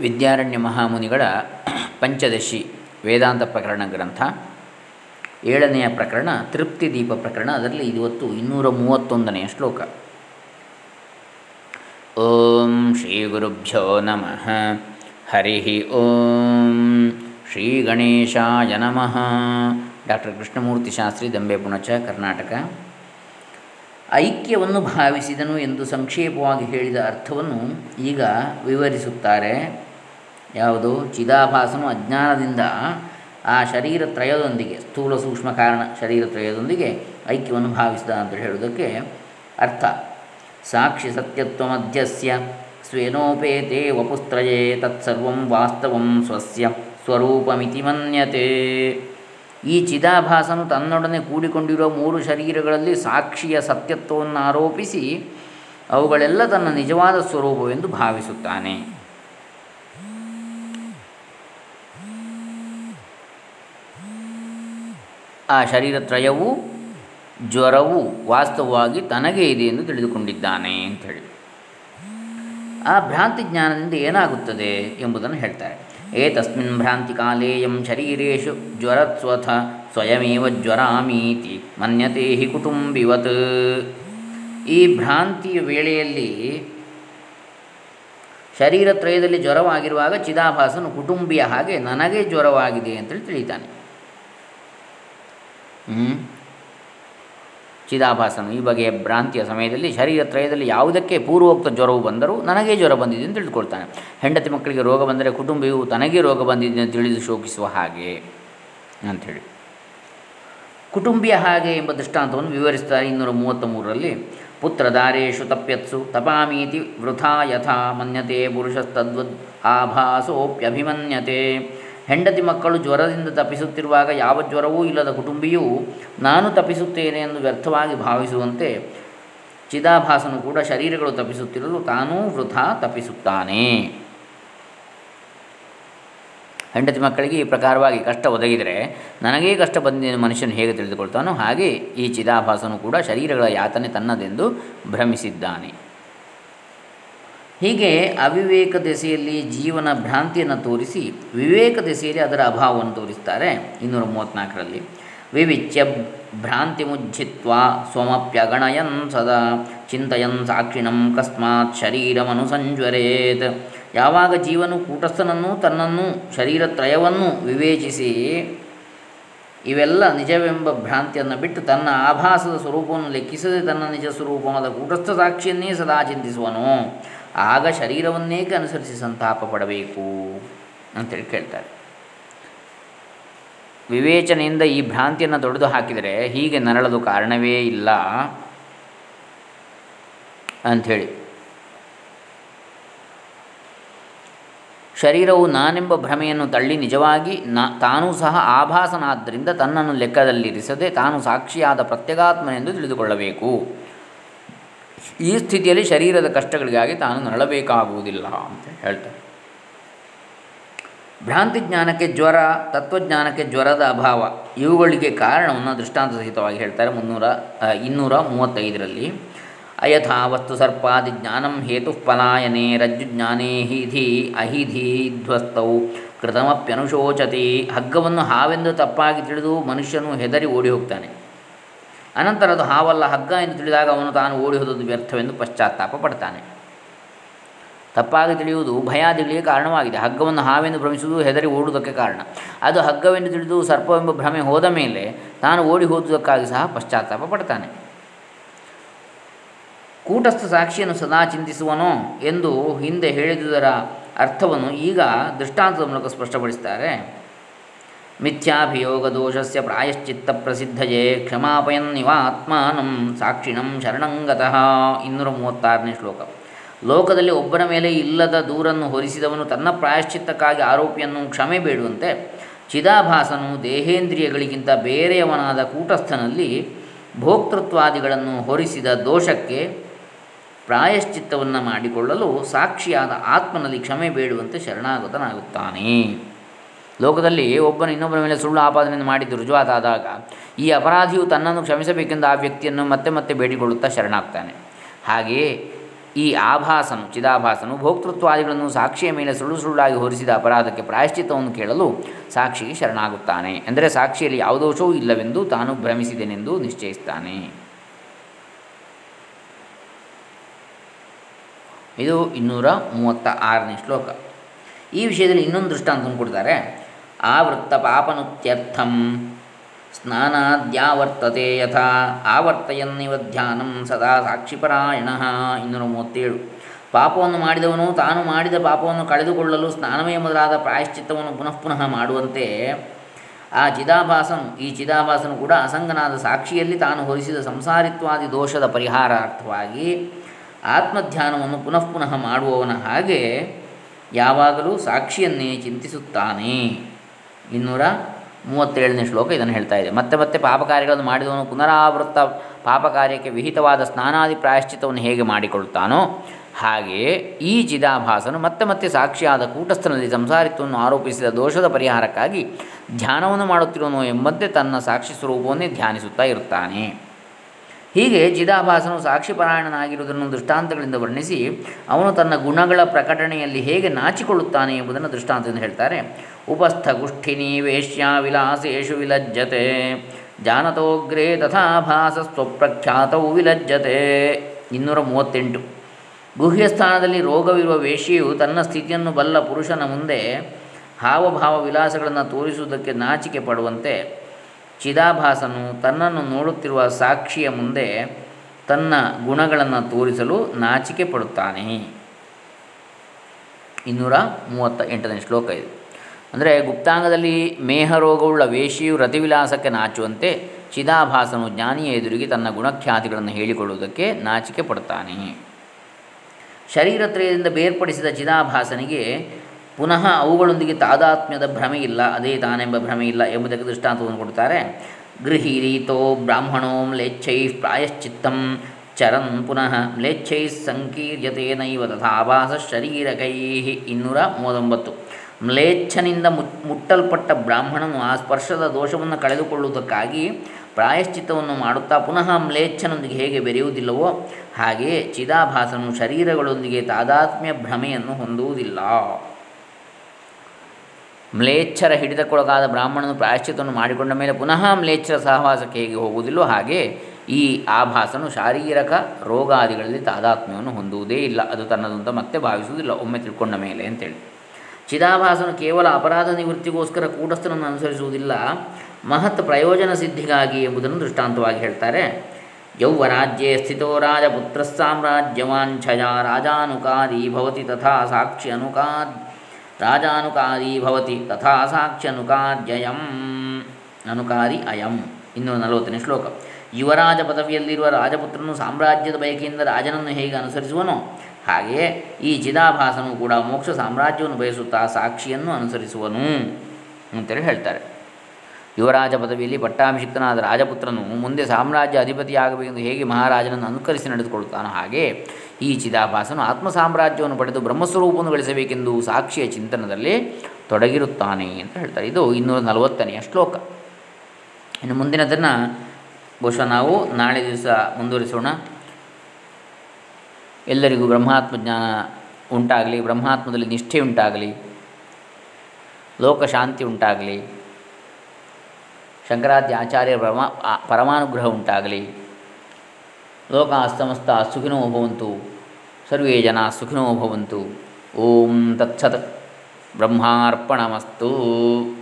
ವಿದ್ಯಾರಣ್ಯ ಮಹಾಮುನಿಗಳ ಪಂಚದಶಿ ವೇದಾಂತ ಪ್ರಕರಣ ಗ್ರಂಥ. ಏಳನೆಯ ಪ್ರಕರಣ, ತೃಪ್ತಿ ದೀಪ ಪ್ರಕರಣ. ಅದರಲ್ಲಿ ಇವತ್ತು ಇನ್ನೂರ ಮೂವತ್ತೊಂದನೆಯ ಶ್ಲೋಕ. ಓಂ ಶ್ರೀ ಗುರುಭ್ಯೋ ನಮಃ. ಹರಿ ಓಂ ಶ್ರೀ ಗಣೇಶಾಯ ನಮಃ. ಡಾಕ್ಟರ್ ಕೃಷ್ಣಮೂರ್ತಿ ಶಾಸ್ತ್ರಿ, ದಂಬೆ ಪುಣಚ, ಕರ್ನಾಟಕ. ಐಕ್ಯವನ್ನು ಭಾವಿಸಿದನು ಎಂದು ಸಂಕ್ಷೇಪವಾಗಿ ಹೇಳಿದ ಅರ್ಥವನ್ನು ಈಗ ವಿವರಿಸುತ್ತಾರೆ. ಯಾವುದು? ಚಿದಾಭಾಸನು ಅಜ್ಞಾನದಿಂದ ಆ ಶರೀರ ತ್ರಯದೊಂದಿಗೆ ಸ್ಥೂಲ ಸೂಕ್ಷ್ಮ ಕಾರಣ ಶರೀರ ತ್ರಯದೊಂದಿಗೆ ಐಕ್ಯವನ್ನು ಭಾವಿಸಿದ ಅಂತ ಹೇಳುವುದಕ್ಕೆ ಅರ್ಥ. ಸಾಕ್ಷಿ ಸತ್ಯತ್ವ ಮಧ್ಯಸ್ಯ, ಸ್ವೇನೋಪೇತೆ ವಪುಸ್ತ್ರಯೇ ತತ್ಸರ್ವಂ ವಾಸ್ತವಂ ಸ್ವಸ್ಯ ಸ್ವರೂಪಮಿತಿ ಮನ್ಯತೆ. ಈ ಚಿದಾಭಾಸನು ತನ್ನೊಡನೆ ಕೂಡಿಕೊಂಡಿರುವ ಮೂರು ಶರೀರಗಳಲ್ಲಿ ಸಾಕ್ಷಿಯ ಸತ್ಯತ್ವವನ್ನು ಆರೋಪಿಸಿ ಅವುಗಳೆಲ್ಲ ತನ್ನ ನಿಜವಾದ ಸ್ವರೂಪವೆಂದು ಭಾವಿಸುತ್ತಾನೆ. ಆ ಶರೀರತ್ರಯವು, ಜ್ವರವು ವಾಸ್ತವವಾಗಿ ತನಗೇ ಇದೆ ಎಂದು ತಿಳಿದುಕೊಂಡಿದ್ದಾನೆ ಹೇಳಿ. ಆ ಭ್ರಾಂತಿ ಜ್ಞಾನದಿಂದ ಏನಾಗುತ್ತದೆ ಎಂಬುದನ್ನು ಹೇಳ್ತಾರೆ. ಏತಸ್ಮಿನ್ ಭ್ರಾಂತಿ ಕಾಲೇಯಂ ಶರೀರೇಶು ಜ್ವರತ್ಸ್ವಥ ಸ್ವಯಮೇವ ಜ್ವರಾಮೀತಿ ಮನ್ಯತೆ ಹಿ ಕುಟುಂಬಿವತ್. ಈ ಭ್ರಾಂತಿಯ ವೇಳೆಯಲ್ಲಿ ಶರೀರತ್ರಯದಲ್ಲಿ ಜ್ವರವಾಗಿರುವಾಗ ಚಿದಾಭಾಸನು ಕುಟುಂಬಿಯ ಹಾಗೆ ನನಗೆ ಜ್ವರವಾಗಿದೆ ಅಂತೇಳಿ ತಿಳಿತಾನೆ. ಚಿದಾಭಾಸನು. ಈ ಬಗೆಯ ಭ್ರಾಂತಿಯ ಸಮಯದಲ್ಲಿ ಶರೀರ ತ್ರಯದಲ್ಲಿ ಯಾವುದಕ್ಕೆ ಪೂರ್ವೋಕ್ತ ಜ್ವರವು ಬಂದರೂ ನನಗೇ ಜ್ವರ ಬಂದಿದೆ ಅಂತ ತಿಳಿದುಕೊಳ್ತಾನೆ ಹೆಂಡತಿ ಮಕ್ಕಳಿಗೆ ರೋಗ ಬಂದರೆ ಕುಟುಂಬಿಯು ತನಗೇ ರೋಗ ಬಂದಿದೆ ಅಂತ ತಿಳಿದು ಶೋಕಿಸುವ ಹಾಗೆ ಅಂಥೇಳಿ ಕುಟುಂಬಿಯ ಹಾಗೆ ಎಂಬ ದೃಷ್ಟಾಂತವನ್ನು ವಿವರಿಸ್ತಾರೆ ಇನ್ನೂರ ಮೂವತ್ತ ಮೂರರಲ್ಲಿ ಪುತ್ರದಾರೇಶು ತಪ್ಯತ್ಸು ತಪಾಮೀತಿ ವೃಥಾ ಯಥಾ ಮನ್ಯತೆ ಪುರುಷಸ್ತದ್ವದ್ ಆಭಾಸೋಪ್ಯಭಿಮನ್ಯತೆ. ಹೆಂಡತಿ ಮಕ್ಕಳು ಜ್ವರದಿಂದ ತಪ್ಪಿಸುತ್ತಿರುವಾಗ ಯಾವ ಜ್ವರವೂ ಇಲ್ಲದ ಕುಟುಂಬಿಯು ನಾನು ತಪ್ಪಿಸುತ್ತೇನೆ ಎಂದು ವ್ಯರ್ಥವಾಗಿ ಭಾವಿಸುವಂತೆ ಚಿದಾಭಾಸನು ಕೂಡ ಶರೀರಗಳು ತಪ್ಪಿಸುತ್ತಿರಲು ತಾನೂ ವೃಥ ತಪ್ಪಿಸುತ್ತಾನೆ. ಹೆಂಡತಿ ಮಕ್ಕಳಿಗೆ ಈ ಪ್ರಕಾರವಾಗಿ ಕಷ್ಟ ಒದಗಿದರೆ ನನಗೇ ಕಷ್ಟ ಬಂದಿದೆ ಮನುಷ್ಯನು ಹೇಗೆ ತಿಳಿದುಕೊಳ್ತಾನೋ ಹಾಗೆ ಈ ಚಿದಾಭಾಸನು ಕೂಡ ಶರೀರಗಳ ಯಾತನೆ ತನ್ನದೆಂದು ಭ್ರಮಿಸಿದ್ದಾನೆ. ಹೀಗೆ ಅವಿವೇಕ ದೆಸೆಯಲ್ಲಿ ಜೀವನ ಭ್ರಾಂತಿಯನ್ನು ತೋರಿಸಿ ವಿವೇಕ ದೆಸೆಯಲ್ಲಿ ಅದರ ಅಭಾವವನ್ನು ತೋರಿಸ್ತಾರೆ. ಇನ್ನೂರ ಮೂವತ್ತ್ನಾಲ್ಕರಲ್ಲಿ ವಿವಿಚ್ಯ ಭ್ರಾಂತಿ ಮುಜ್ಜಿತ್ವ ಸ್ವಮಪ್ಯಗಣಯನ್ ಸದಾ, ಚಿಂತೆಯನ್ ಸಾಕ್ಷಿಣಂ ಕಸ್ಮಾತ್ ಶರೀರಮನು ಸಂಜ್ವರೇತ್. ಯಾವಾಗ ಜೀವನು ಕೂಟಸ್ಥನನ್ನು ತನ್ನನ್ನು ಶರೀರತ್ರಯವನ್ನು ವಿವೇಚಿಸಿ ಇವೆಲ್ಲ ನಿಜವೆಂಬ ಭ್ರಾಂತಿಯನ್ನು ಬಿಟ್ಟು ತನ್ನ ಆಭಾಸದ ಸ್ವರೂಪವನ್ನು ಲೆಕ್ಕಿಸದೆ ತನ್ನ ನಿಜ ಸ್ವರೂಪವಾದ ಕೂಟಸ್ಥ ಸಾಕ್ಷಿಯನ್ನೇ ಸದಾ ಚಿಂತಿಸುವನು. ಆಗ ಶರೀರವನ್ನೇಕೆ ಅನುಸರಿಸಿ ಸಂತಾಪ ಪಡಬೇಕು ಅಂತೇಳಿ ಕೇಳ್ತಾರೆ. ವಿವೇಚನೆಯಿಂದ ಈ ಭ್ರಾಂತಿಯನ್ನು ತೊಡೆದು ಹಾಕಿದರೆ ಹೀಗೆ ನರಳಲು ಕಾರಣವೇ ಇಲ್ಲ ಅಂಥೇಳಿ. ಶರೀರವು ನಾನೆಂಬ ಭ್ರಮೆಯನ್ನು ತಳ್ಳಿ ನಿಜವಾಗಿ ನಾ ತಾನೂ ಸಹ ಆಭಾಸನಾದ್ದರಿಂದ ತನ್ನನ್ನು ಲೆಕ್ಕದಲ್ಲಿರಿಸದೆ ತಾನು ಸಾಕ್ಷಿಯಾದ ಪ್ರತ್ಯಗಾತ್ಮನೆಂದು ತಿಳಿದುಕೊಳ್ಳಬೇಕು. ಈ ಸ್ಥಿತಿಯಲ್ಲಿ ಶರೀರದ ಕಷ್ಟಗಳಿಗಾಗಿ ತಾನು ನರಳಬೇಕಾಗುವುದಿಲ್ಲ ಅಂತ ಹೇಳ್ತಾರೆ. ಭ್ರಾಂತಿ ಜ್ಞಾನಕ್ಕೆ ಜ್ವರ, ತತ್ವಜ್ಞಾನಕ್ಕೆ ಜ್ವರದ ಅಭಾವ ಇವುಗಳಿಗೆ ಕಾರಣವನ್ನು ದೃಷ್ಟಾಂತ ಸಹಿತವಾಗಿ ಹೇಳ್ತಾರೆ ಮುನ್ನೂರ ಇನ್ನೂರ ಮೂವತ್ತೈದರಲ್ಲಿ. ಅಯಥಾ ವಸ್ತು ಸರ್ಪಾದಿ ಜ್ಞಾನಂ ಹೇತು ಪಲಾಯನೆ ರಜ್ಜು ಜ್ಞಾನೇ ಹಿಧಿ ಅಹಿಧಿ ಧ್ವಸ್ತೌ ಕೃತಮಪ್ಯನುಶೋಚತಿ ಹಗ್ಗವನ್ನು ಹಾವೆಂದು ತಪ್ಪಾಗಿ ತಿಳಿದು ಮನುಷ್ಯನು ಹೆದರಿ ಓಡಿ ಹೋಗ್ತಾನೆ. ಅನಂತರ ಅದು ಹಾವಲ್ಲ ಹಗ್ಗ ಎಂದು ತಿಳಿದಾಗ ಅವನು ತಾನು ಓಡಿ ಹೋದದ್ದು ವ್ಯರ್ಥವೆಂದು ಪಶ್ಚಾತ್ತಾಪ ಪಡ್ತಾನೆ. ತಪ್ಪಾಗಿ ತಿಳಿಯುವುದು ಭಯಾದಿಗಳಿಗೆ ಕಾರಣವಾಗಿದೆ. ಹಗ್ಗವನ್ನು ಹಾವೆಂದು ಭ್ರಮಿಸುವುದು ಹೆದರಿ ಓಡುವುದಕ್ಕೆ ಕಾರಣ. ಅದು ಹಗ್ಗವೆಂದು ತಿಳಿದು ಸರ್ಪವೆಂಬ ಭ್ರಮೆ ಹೋದ ಮೇಲೆ ತಾನು ಓಡಿ ಹೋದುದಕ್ಕಾಗಿ ಸಹ ಪಶ್ಚಾತ್ತಾಪ ಪಡ್ತಾನೆ. ಕೂಟಸ್ಥ ಸಾಕ್ಷಿಯನ್ನು ಸದಾ ಚಿಂತಿಸುವನೋ ಎಂದು ಹಿಂದೆ ಹೇಳಿದುದರ ಅರ್ಥವನ್ನು ಈಗ ದೃಷ್ಟಾಂತದ ಮೂಲಕ ಸ್ಪಷ್ಟಪಡಿಸ್ತಾರೆ. ಮಿಥ್ಯಾಭಿಯೋಗ ದೋಷಸ ಪ್ರಾಯಶ್ಚಿತ್ತ ಪ್ರಸಿದ್ಧಯೇ ಕ್ಷಮಾಪಯನ್ನಿವ ಆತ್ಮಾನಂ ಸಾಕ್ಷಿಣಂ ಶರಣಂಗತಃ ಇನ್ನೂರ ಮೂವತ್ತಾರನೇ ಶ್ಲೋಕ. ಲೋಕದಲ್ಲಿ ಒಬ್ಬನ ಮೇಲೆ ಇಲ್ಲದ ದೂರನ್ನು ಹೊರಿಸಿದವನು ತನ್ನ ಪ್ರಾಯಶ್ಚಿತ್ತಕ್ಕಾಗಿ ಆರೋಪಿಯನ್ನು ಕ್ಷಮೆ ಬೇಡುವಂತೆ ಚಿದಾಭಾಸನು ದೇಹೇಂದ್ರಿಯಗಳಿಗಿಂತ ಬೇರೆಯವನಾದ ಕೂಟಸ್ಥನಲ್ಲಿ ಭೋಕ್ತೃತ್ವಾದಿಗಳನ್ನು ಹೊರಿಸಿದ ದೋಷಕ್ಕೆ ಪ್ರಾಯಶ್ಚಿತ್ತವನ್ನು ಮಾಡಿಕೊಳ್ಳಲು ಸಾಕ್ಷಿಯಾದ ಆತ್ಮನಲ್ಲಿ ಕ್ಷಮೆ ಬೇಡುವಂತೆ ಶರಣಾಗತನಾಗುತ್ತಾನೆ. ಲೋಕದಲ್ಲಿ ಒಬ್ಬನು ಇನ್ನೊಬ್ಬರ ಮೇಲೆ ಸುಳ್ಳು ಆಪಾದನೆಯನ್ನು ಮಾಡಿದ್ದು ರುಜುವಾತಾದಾಗ ಈ ಅಪರಾಧಿಯು ತನ್ನನ್ನು ಕ್ಷಮಿಸಬೇಕೆಂದು ಆ ವ್ಯಕ್ತಿಯನ್ನು ಮತ್ತೆ ಮತ್ತೆ ಬೇಡಿಕೊಳ್ಳುತ್ತಾ ಶರಣಾಗ್ತಾನೆ. ಹಾಗೆಯೇ ಈ ಆಭಾಸನು, ಚಿದಾಭಾಸನು ಭೋಕ್ತೃತ್ವಾದಿಗಳನ್ನು ಸಾಕ್ಷಿಯ ಮೇಲೆ ಸುಳ್ಳು ಸುಳ್ಳಾಗಿ ಹೊರಿಸಿದ ಅಪರಾಧಕ್ಕೆ ಪ್ರಾಯಶ್ಚಿತ್ತವನ್ನು ಕೇಳಲು ಸಾಕ್ಷಿಗೆ ಶರಣಾಗುತ್ತಾನೆ. ಅಂದರೆ ಸಾಕ್ಷಿಯಲ್ಲಿ ಯಾವ ದೋಷವೂ ಇಲ್ಲವೆಂದು ತಾನು ಭ್ರಮಿಸಿದೆನೆಂದು ನಿಶ್ಚಯಿಸ್ತಾನೆ. ಇದು ಇನ್ನೂರ ಮೂವತ್ತ ಆರನೇ ಶ್ಲೋಕ. ಈ ವಿಷಯದಲ್ಲಿ ಇನ್ನೊಂದು ದೃಷ್ಟಾಂತ ಕೊಡ್ತಾರೆ. ಆವೃತ್ತ ಪಾಪನುತ್ಯರ್ಥಂ ಸ್ನಾನಾದ್ಯಾವರ್ತತೆ ಯಥಾ ಆವರ್ತಯನ್ನಿವ ಧ್ಯಾನಂ ಸದಾ ಸಾಕ್ಷಿಪರಾಯಣ. ಇನ್ನೂರ ಮೂವತ್ತೇಳು ಪಾಪವನ್ನು ಮಾಡಿದವನು ತಾನು ಮಾಡಿದ ಪಾಪವನ್ನು ಕಳೆದುಕೊಳ್ಳಲು ಸ್ನಾನವೇ ಮೊದಲಾದ ಪ್ರಾಯಶ್ಚಿತ್ತವನ್ನು ಪುನಃ ಪುನಃ ಮಾಡುವಂತೆ ಆ ಚಿದಾಭಾಸನು, ಈ ಚಿದಾಭಾಸನು ಕೂಡ ಅಸಂಗನಾದ ಸಾಕ್ಷಿಯಲ್ಲಿ ತಾನು ಹೊರಿಸಿದ ಸಂಸಾರಿತ್ವಾದಿ ದೋಷದ ಪರಿಹಾರಾರ್ಥವಾಗಿ ಆತ್ಮಧ್ಯಾನವನ್ನು ಪುನಃ ಪುನಃ ಮಾಡುವವನ ಹಾಗೆ ಯಾವಾಗಲೂ ಸಾಕ್ಷಿಯನ್ನೇ ಚಿಂತಿಸುತ್ತಾನೆ. ಇನ್ನೂರ ಮೂವತ್ತೇಳನೇ ಶ್ಲೋಕ ಇದನ್ನು ಹೇಳ್ತಾ ಇದೆ. ಮತ್ತೆ ಮತ್ತೆ ಪಾಪ ಕಾರ್ಯಗಳನ್ನು ಮಾಡಿದವನು ಪುನರಾವೃತ್ತ ಪಾಪ ಕಾರ್ಯಕ್ಕೆ ವಿಹಿತವಾದ ಸ್ನಾನಾದಿ ಪ್ರಾಯಶ್ಚಿತವನ್ನು ಹೇಗೆ ಮಾಡಿಕೊಳ್ಳುತ್ತಾನೋ ಹಾಗೆಯೇ ಈ ಚಿದಾಭಾಸನು ಮತ್ತೆ ಮತ್ತೆ ಸಾಕ್ಷಿಯಾದ ಕೂಟಸ್ಥನಲ್ಲಿ ಸಂಸಾರಿತ್ವವನ್ನು ಆರೋಪಿಸಿದ ದೋಷದ ಪರಿಹಾರಕ್ಕಾಗಿ ಧ್ಯಾನವನ್ನು ಮಾಡುತ್ತಿರುವನು ಎಂಬಂತೆ ತನ್ನ ಸಾಕ್ಷಿ ಸ್ವರೂಪವನ್ನೇ ಧ್ಯಾನಿಸುತ್ತಾ ಇರುತ್ತಾನೆ. ಹೀಗೆ ಜಿದಾಭಾಸನು ಸಾಕ್ಷಿಪರಾಯಣನಾಗಿರುವುದನ್ನು ದೃಷ್ಟಾಂತಗಳಿಂದ ವರ್ಣಿಸಿ, ಅವನು ತನ್ನ ಗುಣಗಳ ಪ್ರಕಟಣೆಯಲ್ಲಿ ಹೇಗೆ ನಾಚಿಕೊಳ್ಳುತ್ತಾನೆ ಎಂಬುದನ್ನು ದೃಷ್ಟಾಂತದಿಂದ ಹೇಳ್ತಾರೆ. ಉಪಸ್ಥ ಗುಷ್ಠಿನಿ ವೇಶ್ಯ ವಿಲಾಸೇಶು ವಿಲಜ್ಜತೆ, ಜಾನತೋಗ್ರೇ ತಥಾಭಾಸ ಸ್ವಪ್ರಖ್ಯಾತವು ವಿಲಜ್ಜತೆ. ಇನ್ನೂರ ಮೂವತ್ತೆಂಟು ಗುಹ್ಯಸ್ಥಾನದಲ್ಲಿ ರೋಗವಿರುವ ವೇಶ್ಯೆಯು ತನ್ನ ಸ್ಥಿತಿಯನ್ನು ಬಲ್ಲ ಪುರುಷನ ಮುಂದೆ ಹಾವಭಾವ ವಿಲಾಸಗಳನ್ನು ತೋರಿಸುವುದಕ್ಕೆ ನಾಚಿಕೆ ಪಡುವಂತೆ ಚಿದಾಭಾಸನು ತನ್ನನ್ನು ನೋಡುತ್ತಿರುವ ಸಾಕ್ಷಿಯ ಮುಂದೆ ತನ್ನ ಗುಣಗಳನ್ನು ತೋರಿಸಲು ನಾಚಿಕೆ ಪಡುತ್ತಾನೆ. ಇನ್ನೂರ ಮೂವತ್ತ ಎಂಟನೇ ಶ್ಲೋಕ ಇದು. ಅಂದರೆ ಗುಪ್ತಾಂಗದಲ್ಲಿ ಮೇಹರೋಗವುಳ್ಳ ವೇಷಿಯು ರತಿವಿಲಾಸಕ್ಕೆ ನಾಚುವಂತೆ ಚಿದಾಭಾಸನು ಜ್ಞಾನಿಯ ಎದುರಿಗೆ ತನ್ನ ಗುಣಖ್ಯಾತಿಗಳನ್ನು ಹೇಳಿಕೊಳ್ಳುವುದಕ್ಕೆ ನಾಚಿಕೆ ಪಡುತ್ತಾನೆ. ಶರೀರತ್ರಯದಿಂದ ಬೇರ್ಪಡಿಸಿದ ಚಿದಾಭಾಸನಿಗೆ ಪುನಃ ಅವುಗಳೊಂದಿಗೆ ತಾದಾತ್ಮ್ಯದ ಭ್ರಮೆ ಇಲ್ಲ, ಅದೇ ತಾನೆಂಬ ಭ್ರಮೆ ಇಲ್ಲ ಎಂಬುದಕ್ಕೆ ದೃಷ್ಟಾಂತವನ್ನು ಕೊಡ್ತಾರೆ ಗೃಹೀರೀತೋ ಬ್ರಾಹ್ಮಣೋ ಮ್ಲೇಚ್ಛೈ ಪ್ರಾಯಶ್ಚಿತ್ತಂ ಚರನ್ ಪುನಃ ಮ್ಲೇಚ್ಛೈ ಸಂಕೀರ್ಯತೆ ನೈವ ತಥಾಭಾಸ ಶರೀರಕೈ ಇನ್ನೂರ ಮೂವತ್ತೊಂಬತ್ತು. ಮ್ಲೇಚ್ಛನಿಂದ ಮುಟ್ಟಲ್ಪಟ್ಟ ಬ್ರಾಹ್ಮಣನು ಆ ಸ್ಪರ್ಶದ ದೋಷವನ್ನು ಕಳೆದುಕೊಳ್ಳುವುದಕ್ಕಾಗಿ ಪ್ರಾಯಶ್ಚಿತ್ತವನ್ನು ಮಾಡುತ್ತಾ ಪುನಃ ಮ್ಲೇಚ್ಛನೊಂದಿಗೆ ಹೇಗೆ ಬೆರೆಯುವುದಿಲ್ಲವೋ ಹಾಗೆಯೇ ಚಿದಾಭಾಸನು ಶರೀರಗಳೊಂದಿಗೆ ತಾದಾತ್ಮ್ಯ ಭ್ರಮೆಯನ್ನು ಹೊಂದುವುದಿಲ್ಲ. ಮ್ಲೇಚ್ಛರ ಹಿಡಿತಕ್ಕೊಳಗಾದ ಬ್ರಾಹ್ಮಣನು ಪ್ರಾಯಶ್ಚಿತವನ್ನು ಮಾಡಿಕೊಂಡ ಮೇಲೆ ಪುನಃ ಮ್ಲೇಚ್ಛರ ಸಹವಾಸಕ್ಕೆ ಹೇಗೆ ಹೋಗುವುದಿಲ್ಲೋ ಹಾಗೆ ಈ ಆಭಾಸನು ಶಾರೀರಕ ರೋಗಾದಿಗಳಲ್ಲಿ ತಾದಾತ್ಮ್ಯವನ್ನು ಹೊಂದುವುದೇ ಇಲ್ಲ. ಅದು ತನ್ನದಂತ ಮತ್ತೆ ಭಾವಿಸುವುದಿಲ್ಲ, ಒಮ್ಮೆ ತಿಳ್ಕೊಂಡ ಮೇಲೆ ಅಂತೇಳಿ. ಚಿದಾಭಾಸನು ಕೇವಲ ಅಪರಾಧ ನಿವೃತ್ತಿಗೋಸ್ಕರ ಕೂಟಸ್ಥನನ್ನು ಅನುಸರಿಸುವುದಿಲ್ಲ, ಮಹತ್ ಪ್ರಯೋಜನ ಸಿದ್ಧಿಗಾಗಿ ಎಂಬುದನ್ನು ದೃಷ್ಟಾಂತವಾಗಿ ಹೇಳ್ತಾರೆ. ಯೌವರಾಜ್ಯೇ ಸ್ಥಿತೋ ರಾಜಪುತ್ರ ಸಾಮ್ರಾಜ್ಯವಾಂಛಯ ರಾಜಾನುಕಾರಿ ಭವತಿ ತಥಾ ಸಾಕ್ಷಿ ಅನುಕಾದ್. ರಾಜಾನುಕಾರಿ ಭವತಿ ತಥಾ ಸಾಕ್ಷ್ಯನುಕಾರ್ಯಯಂ. ಅನುಕಾರಿ ಅಯಂ. ಇನ್ನೂರ ನಲವತ್ತನೇ ಶ್ಲೋಕ. ಯುವರಾಜ ಪದವಿಯಲ್ಲಿರುವ ರಾಜಪುತ್ರನು ಸಾಮ್ರಾಜ್ಯದ ಬಯಕೆಯಿಂದ ರಾಜನನ್ನು ಹೇಗೆ ಅನುಸರಿಸುವನೋ, ಹಾಗೆಯೇ ಈ ಚಿದಾಭಾಸನು ಕೂಡ ಮೋಕ್ಷ ಸಾಮ್ರಾಜ್ಯವನ್ನು ಬಯಸುತ್ತಾ ಸಾಕ್ಷಿಯನ್ನು ಅನುಸರಿಸುವನು ಅಂತೇಳಿ ಹೇಳ್ತಾರೆ. ಯುವರಾಜ ಪದವಿಯಲ್ಲಿ ಪಟ್ಟಾಭಿಷಿಕ್ತನಾದ ರಾಜಪುತ್ರನು ಮುಂದೆ ಸಾಮ್ರಾಜ್ಯ ಅಧಿಪತಿಯಾಗಬೇಕೆಂದು ಹೇಗೆ ಮಹಾರಾಜನನ್ನು ಅನುಕರಿಸಿ ನಡೆದುಕೊಳ್ಳುತ್ತಾನೋ ಹಾಗೆ ಈ ಚಿದಾಭಾಸನು ಆತ್ಮ ಸಾಮ್ರಾಜ್ಯವನ್ನು ಪಡೆದು ಬ್ರಹ್ಮಸ್ವರೂಪವನ್ನು ಗಳಿಸಬೇಕೆಂದು ಸಾಕ್ಷಿಯ ಚಿಂತನದಲ್ಲಿ ತೊಡಗಿರುತ್ತಾನೆ ಅಂತ ಹೇಳ್ತಾರೆ. ಇದು ಇನ್ನೂರ ನಲವತ್ತನೆಯ ಶ್ಲೋಕ. ಇನ್ನು ಮುಂದಿನದನ್ನು ಬಹುಶಃ ನಾವು ನಾಳೆ ದಿವಸ ಮುಂದುವರಿಸೋಣ. ಎಲ್ಲರಿಗೂ ಬ್ರಹ್ಮಾತ್ಮ ಜ್ಞಾನ ಉಂಟಾಗಲಿ, ಬ್ರಹ್ಮಾತ್ಮದಲ್ಲಿ ನಿಷ್ಠೆ ಉಂಟಾಗಲಿ, ಲೋಕಶಾಂತಿ ಉಂಟಾಗಲಿ. ಶಂಕರಾದ್ಯ ಆಚಾರ್ಯ ಪರಮ ಪರಮಾನುಗ್ರಹ ಉಂಟಾಗಲಿ. ಲೋಕ ಸಮಸ್ತ ಸುಖಿನೋ ಭವಂತು, ಸರ್ವೇ ಜನ ಸುಖಿನೋ ಭವಂತು. ಓಂ ತತ್ಸತ್. ಬ್ರಹ್ಮಾರ್ಪಣಮಸ್ತು.